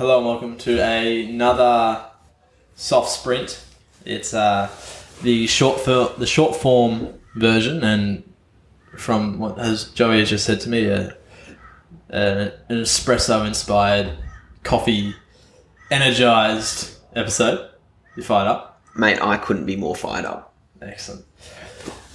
Hello and welcome to another SOF Sprint. It's uh, the short for the short form version, and from what has Joey has just said to me, a, a, an espresso inspired, coffee energized episode. You fired up? Mate, I couldn't be more fired up. Excellent.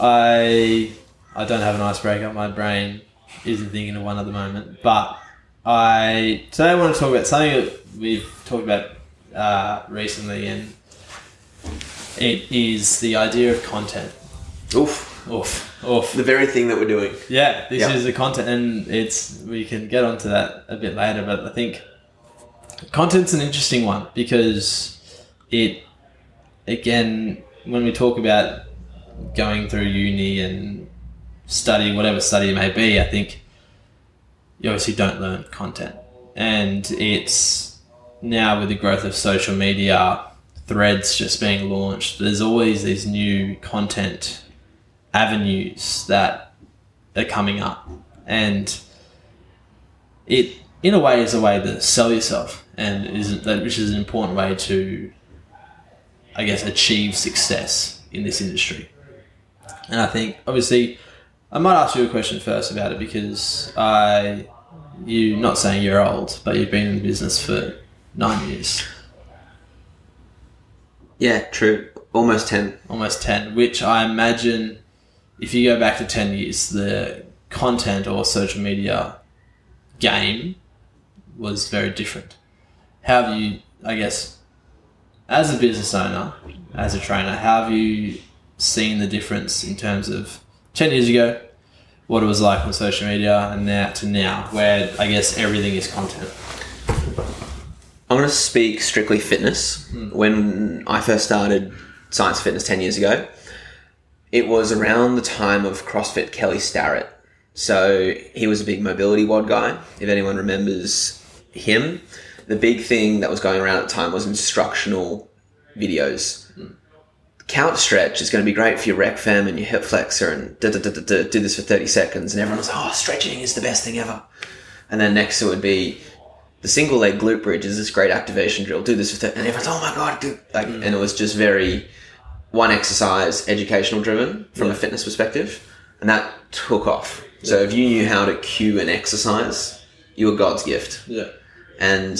I I don't have an icebreaker. My brain isn't thinking of one at the moment, but I today I want to talk about something that we've talked about uh, recently, and it is the idea of content. Oof. Oof, oof. The very thing that we're doing. Yeah, this Yeah. is the content, and it's we can get onto that a bit later. But I think content's an interesting one because it, again, when we talk about going through uni and study whatever study it may be, I think you obviously don't learn content, and it's now with the growth of social media, threads just being launched. There's always these new content avenues that are coming up and it in a way is a way to sell yourself and is that which is an important way to i guess achieve success in this industry and i think obviously i might ask you a question first about it because i you not saying you're old but you've been in the business for nine years Yeah, true. Almost 10. almost 10, which I imagine if you go back to 10 years, the content or social media game was very different. How have you, I guess, as a business owner, as a trainer, how have you seen the difference in terms of 10 years ago, what it was like on social media, and now to now, where I guess everything is content? I'm going to speak strictly fitness. Hmm. When I first started Science Fitness 10 years ago, it was around the time of CrossFit Kelly Starrett. So he was a big MobilityWOD guy. If anyone remembers him, the big thing that was going around at the time was instructional videos. Hmm. Couch stretch is going to be great for your rec fem and your hip flexor and da, da, da, da, da, do this for 30 seconds. And everyone's, like, oh, stretching is the best thing ever. And then next it would be the single leg glute bridge is this great activation drill. Do this for 30, and everyone's, oh my God, do, like, and it was just very one exercise educational driven from Yeah. a fitness perspective. And that took off. So if you knew how to cue an exercise, you were God's gift. Yeah. And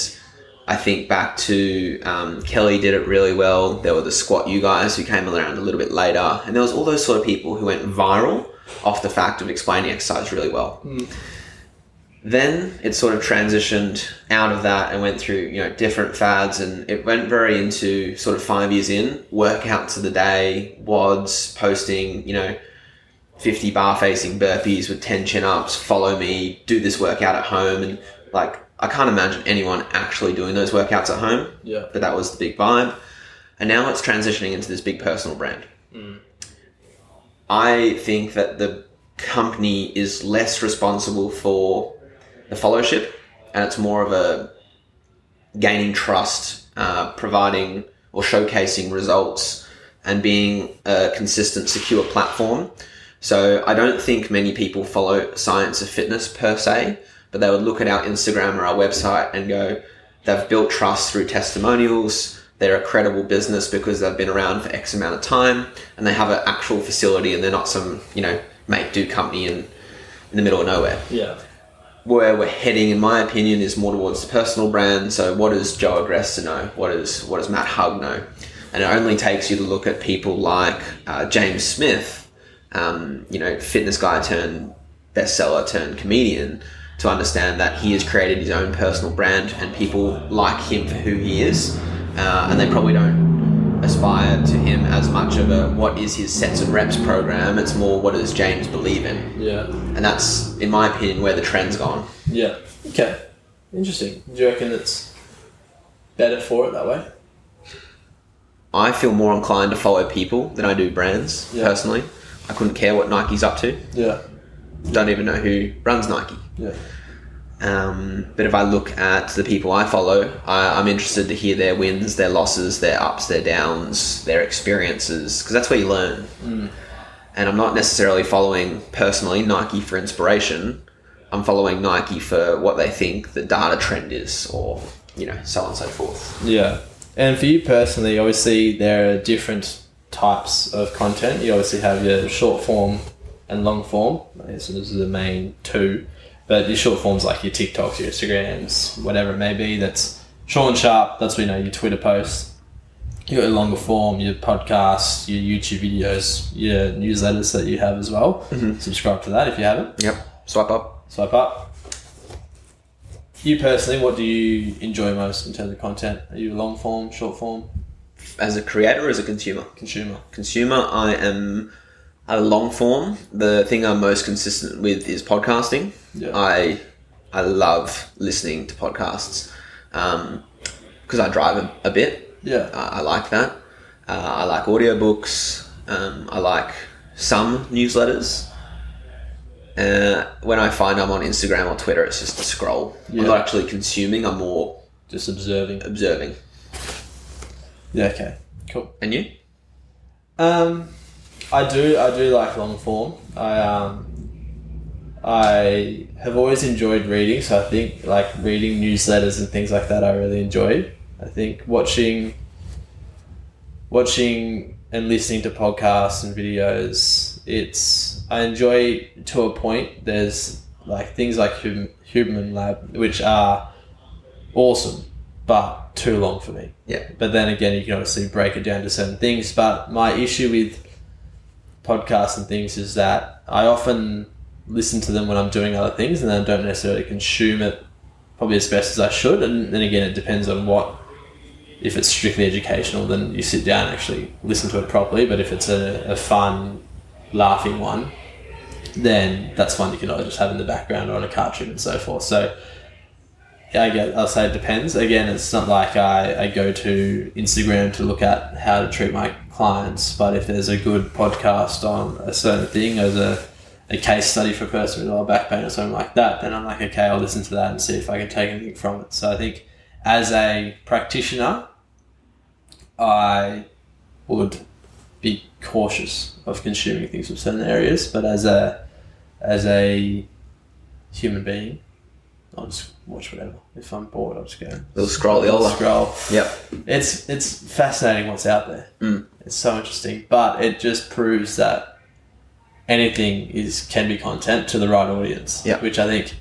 I think back to um, Kelly did it really well. There were the Squat U guys who came around a little bit later, and there was all those sort of people who went viral off the fact of explaining exercise really well. Then it sort of transitioned out of that and went through you know different fads, and it went very into sort of five years in workouts of the day, WODs, posting you know 50 bar facing burpees with 10 chin ups, follow me, do this workout at home. And like, I can't imagine anyone actually doing those workouts at home, Yeah. but that was the big vibe. And now it's transitioning into this big personal brand. I think that the company is less responsible for the followship and it's more of a gaining trust, uh, providing or showcasing results and being a consistent, secure platform. So I don't think many people follow science of fitness per se, but they would look at our Instagram or our website and go, they've built trust through testimonials. They're a credible business because they've been around for X amount of time and they have an actual facility and they're not some, you know, make do company in, in the middle of nowhere Yeah. where we're heading, in my opinion, is more towards the personal brand. So, what does Joe Agresta know? What does what does Matt Hug know? And it only takes you to look at people like uh, James Smith, um, you know, fitness guy turned bestseller turned comedian, to understand that he has created his own personal brand, and people like him for who he is, uh, and they probably don't aspire to him as much of a what is his sets and reps program. It's more what does James believe in, Yeah. and that's, in my opinion, where the trend's gone. Yeah. Okay. Interesting. Do you reckon it's better for it that way? I feel more inclined to follow people than I do brands Yeah. personally. I couldn't care what Nike's up to. Yeah. Don't even know who runs Nike. Yeah. Um, but if I look at the people I follow, I, I'm interested to hear their wins, their losses, their ups, their downs, their experiences, because that's where you learn. And I'm not necessarily following personally Nike for inspiration. I'm following Nike for what they think the data trend is, or you know, so on and so forth. Yeah. And for you personally, obviously there are different types of content. You obviously have your short form and long form. I guess those are the main two. But your short forms like your TikToks, your Instagrams, whatever it may be, that's short and sharp. That's what you know, your Twitter posts. You got your longer form, your podcasts, your YouTube videos, your newsletters that you have as well. Mm-hmm. Subscribe to that if you haven't. Yep. Swipe up. Swipe up. You personally, what do you enjoy most in terms of content? Are you long form, short form, As a creator or as a consumer? consumer? Consumer, I am a long form. The thing I'm most consistent with is podcasting. Yeah. I I love listening to podcasts because I drive a, a bit. Yeah. I, I like that. Uh, I like audiobooks. Um, I like some newsletters. Uh, when I find I'm on Instagram or Twitter, it's just a scroll. Yeah. I'm not actually consuming. I'm more Just observing. observing. Yeah. Okay. Cool. And you? Um, I do. I do like long form. I um, I have always enjoyed reading, so I think like reading newsletters and things like that. I really enjoy. I think watching, watching and listening to podcasts and videos. It's I enjoy to a point. There's like things like hum, Huberman Lab, which are awesome, but too long for me. Yeah. But then again, you can obviously break it down to certain things. But my issue with podcasts and things is that I often listen to them when I'm doing other things and I don't necessarily consume it probably as best as I should. And then again, it depends on what. If it's strictly educational, then you sit down and actually listen to it properly. But if it's a, a fun, laughing one, then that's one you can always just have in the background or on a cartoon and so forth. So yeah, I guess I'll say it depends. Again, it's not like I, I go to Instagram to look at how to treat my clients, but if there's a good podcast on a certain thing, as a, a case study for a person with lower back pain or something like that, then I'm like, okay, I'll listen to that and see if I can take anything from it. So I think as a practitioner, I would be cautious of consuming things from certain areas, but as a as a human being, I'll just watch whatever. If I'm bored, I'll just go Little scroll the old. scroll. Yep. It's it's fascinating what's out there. Mm. It's so interesting, but it just proves that anything is can be content to the right audience. Yeah. Which I think,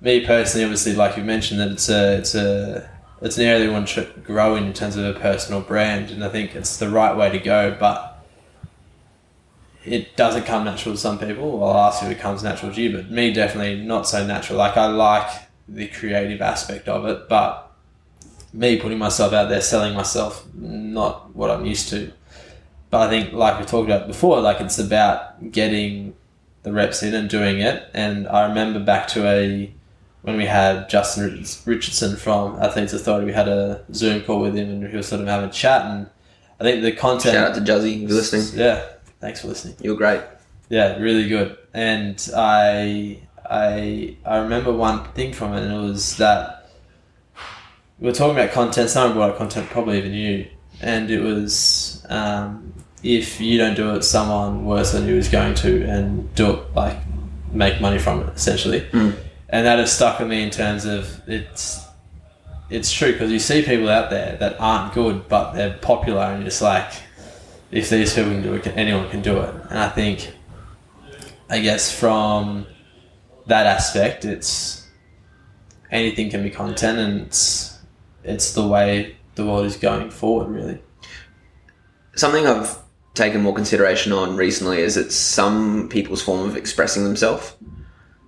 me personally, obviously, like you mentioned, that it's a it's a it's an area that we want to grow in in terms of a personal brand, and I think it's the right way to go. But it doesn't come natural to some people. I'll ask if it comes natural to you, but me definitely not so natural. Like I like the creative aspect of it, but me putting myself out there, selling myself, not what I'm used to. But I think, like we talked about before, like it's about getting the reps in and doing it. And I remember back to a when we had Justin Richardson from Athletes Authority, we had a Zoom call with him, and he was sort of having a chat. And I think the content. Shout out to Juzzy listening. Yeah, thanks for listening. You're great. Yeah, really good. And I I I remember one thing from it, and it was that we were talking about content. Someone brought up content, probably even you, and it was um, if you don't do it, someone worse than you is going to, and do it like make money from it essentially. Mm. And that has stuck with me in terms of it's it's true because you see people out there that aren't good, but they're popular, and you're just like, if these people can do it, anyone can do it. And I think, I guess from that aspect, it's anything can be content, and it's it's the way the world is going forward, really. Something I've taken more consideration on recently is it's some people's form of expressing themselves.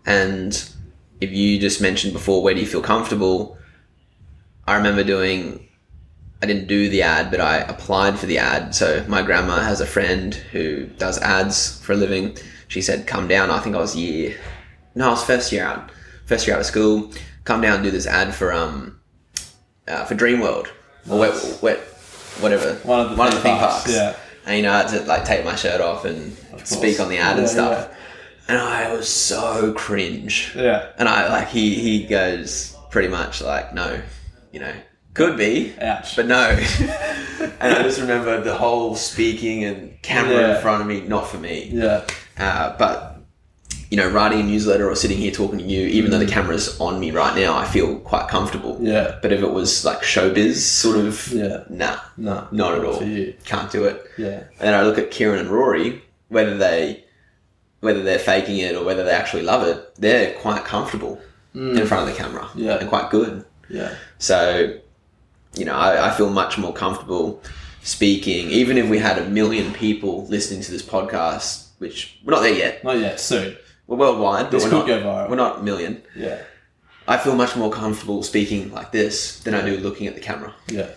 And if you just mentioned before, where do you feel comfortable? I remember doing, I didn't do the ad, but I applied for the ad. So my grandma has a friend who does ads for a living. She said, come down. I think I was year, no, I was first year out, first year out of school. Come down and do this ad for, um, uh, for Dreamworld or wet, wet, whatever. One of the one of theme the theme parks, parks. yeah. And you know, I had to like take my shirt off and course. speak on the ad and Yeah, stuff. And I was so cringe. Yeah. And I like he he goes pretty much like no, you know, could be, Ouch. but no. and I just remember the whole speaking and camera Yeah. in front of me, not for me. Yeah. Uh, but you know, writing a newsletter or sitting here talking to you, even though the camera's on me right now, I feel quite comfortable. Yeah. But if it was like showbiz, sort of, Yeah. nah, No. not at all. For you. Can't do it. Yeah. And I look at Kieran and Rory, whether they, whether they're faking it or whether they actually love it, they're quite comfortable in front of the camera. Mm. Yeah. and quite good. Yeah. So, you know, I, I feel much more comfortable speaking, even if we had a million people listening to this podcast, which we're not there yet. Not yet. Soon. We're worldwide, but This we're could not, go viral. we're not a million. Yeah. I feel much more comfortable speaking like this than I do looking at the camera. Yeah.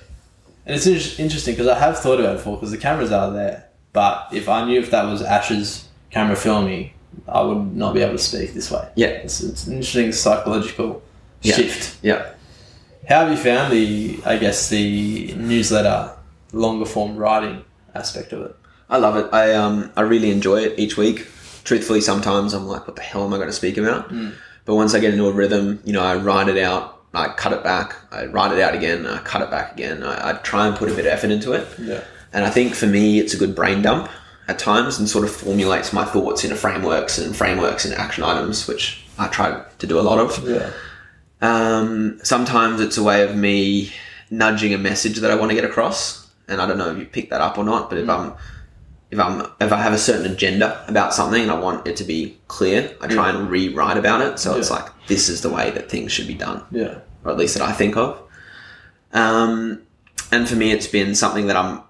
And it's in- interesting because I have thought about it before because the cameras are there. But if I knew if that was Ash's camera filming, I would not be able to speak this way. Yeah. It's, it's an interesting psychological Yeah. shift. Yeah. How have you found the, I guess, the newsletter, longer form writing aspect of it? I love it. I um I really enjoy it each week. Truthfully, sometimes I'm like, what the hell am I going to speak about? But once I get into a rhythm, you know, I write it out, I cut it back, I write it out again, I cut it back again. I, I try and put a bit of effort into it. Yeah. And I think for me, it's a good brain dump at times and sort of formulates my thoughts into frameworks and frameworks and action items, which I try to do a lot of. Yeah. Um, sometimes it's a way of me nudging a message that I want to get across, and I don't know if you pick that up or not. But if I'm if I'm if I have a certain agenda about something and I want it to be clear, I try and rewrite about it. So it's like this is the way that things should be done, Yeah. or at least that I think of. Um, and for me, it's been something that I'm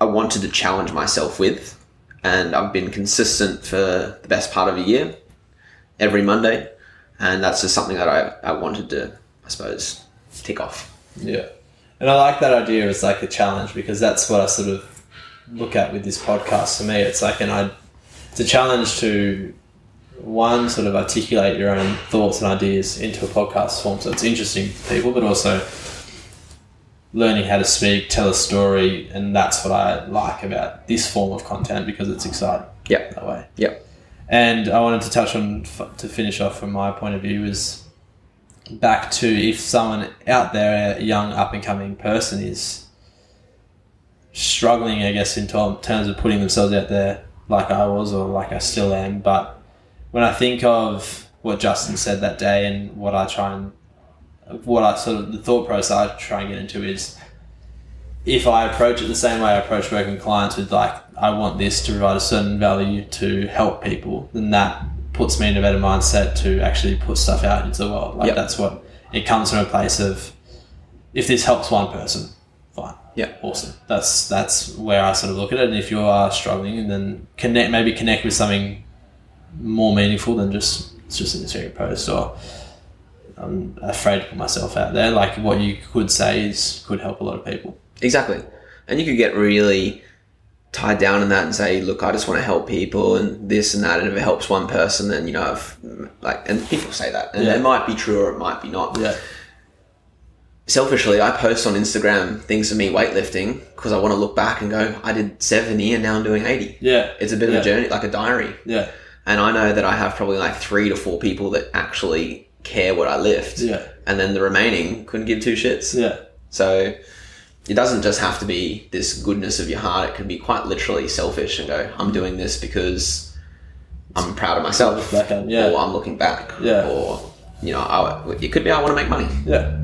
I wanted to challenge myself with, and I've been consistent for the best part of a year, every Monday, and that's just something that I, I wanted to, I suppose, tick off. Yeah. And I like that idea as like a challenge because that's what I sort of look at with this podcast. For me, it's like an I, it's a challenge to one sort of articulate your own thoughts and ideas into a podcast form, so it's interesting to people, but also learning how to speak, tell a story, and that's what I like about this form of content because it's exciting Yeah, that way. yeah, And I wanted to touch on to finish off from my point of view is back to if someone out there, a young up and coming person, is struggling, I guess, in terms of putting themselves out there, like I was or like I still am. But when I think of what Justin said that day and what I try and what I sort of the thought process I try and get into is if I approach it the same way I approach working with clients with like I want this to provide a certain value to help people, then that puts me in a better mindset to actually put stuff out into the world. Like Yep. that's what it comes from a place of if this helps one person, fine. Yeah. Awesome. That's that's where I sort of look at it. And if you are struggling then connect maybe connect with something more meaningful than just it's just an Instagram post or I'm afraid to put myself out there. Like what you could say is could help a lot of people. Exactly. And you could get really tied down in that and say, look, I just want to help people and this and that. And if it helps one person, then, you know, I've, like, and people say that. And Yeah. it might be true or it might be not. Yeah. selfishly, I post on Instagram things of me weightlifting because I want to look back and go, I did 70 and now I'm doing 80. Yeah. It's a bit of a journey, like a diary. Yeah. And I know that I have probably like three to four people that actually care what I lift. Yeah. And then the remaining couldn't give two shits. Yeah. So it doesn't just have to be this goodness of your heart. It can be quite literally selfish and go, I'm doing this because I'm proud of myself. Yeah. Or I'm looking back. Yeah. Or, you know, I, it could be I want to make money. Yeah.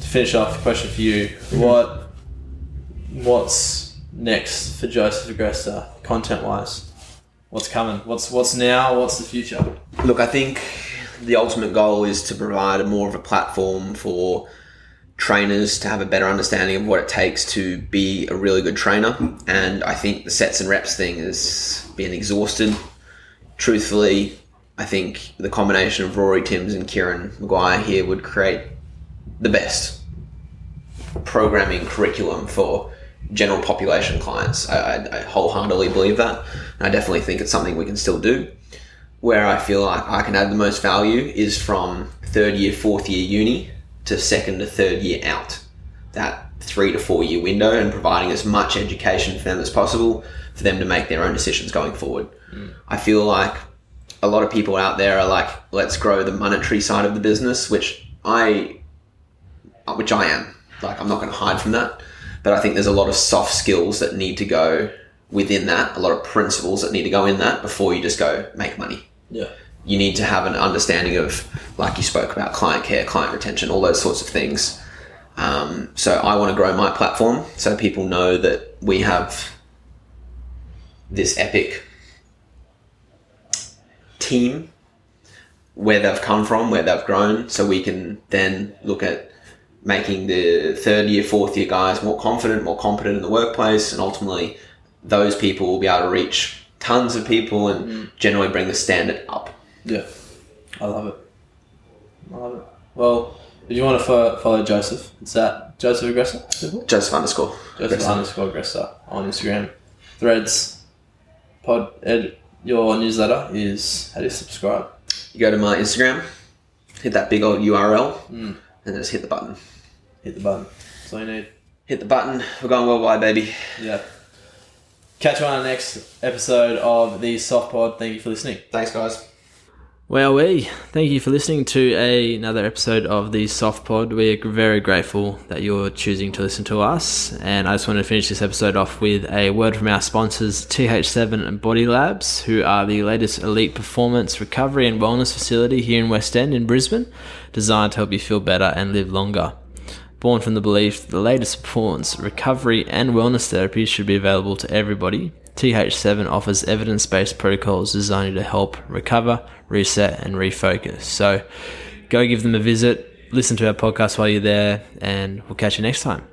To finish off, the question for you: mm-hmm. What what's next for Joseph Agresta, content wise? What's coming? What's what's now? What's the future? Look, I think the ultimate goal is to provide more of a platform for trainers to have a better understanding of what it takes to be a really good trainer. And I think the sets and reps thing is being exhausted. Truthfully, I think the combination of Rory Timms and Kieran Maguire here would create the best programming curriculum for general population clients. I, I, I wholeheartedly believe that. And I definitely think it's something we can still do where I feel like I can add the most value is from third year, fourth year uni to second to third year out. That three to four year window and providing as much education for them as possible for them to make their own decisions going forward. Hmm. I feel like a lot of people out there are like, let's grow the monetary side of the business, which I, which I am. Like, I'm not going to hide from that. But I think there's a lot of soft skills that need to go within that, a lot of principles that need to go in that before you just go make money. Yeah. You need to have an understanding of, like you spoke about, client care, client retention, all those sorts of things. Um, so I want to grow my platform so people know that we have this epic team where they've come from, where they've grown, so we can then look at making the third year, fourth year guys more confident, more competent in the workplace, and ultimately those people will be able to reach tons of people and generally bring the standard up. Yeah. I love it. I love it. Well, if you want to fo- follow Joseph, it's that Joseph Agresta. Simple. Joseph underscore. Joseph Agresta. underscore Agresta on Instagram. Threads. Pod. Ed, your newsletter is how do you subscribe? You go to my Instagram, hit that big old URL, hmm. and then just hit the button. Hit the button. That's all you need. Hit the button. We're going worldwide, baby. Yeah. Catch you on the next episode of the SOF Pod. Thank you for listening. Thanks, guys. Well, we thank you for listening to a, another episode of the SOF Pod. We're very grateful that you're choosing to listen to us. And I just want to finish this episode off with a word from our sponsors, TH7 and Body Labs, who are the latest elite performance, recovery, and wellness facility here in West End in Brisbane, designed to help you feel better and live longer. Born from the belief that the latest performance, recovery, and wellness therapies should be available to everybody, TH7 offers evidence based protocols designed to help recover, reset, and refocus. So go give them a visit, listen to our podcast while you're there, and we'll catch you next time.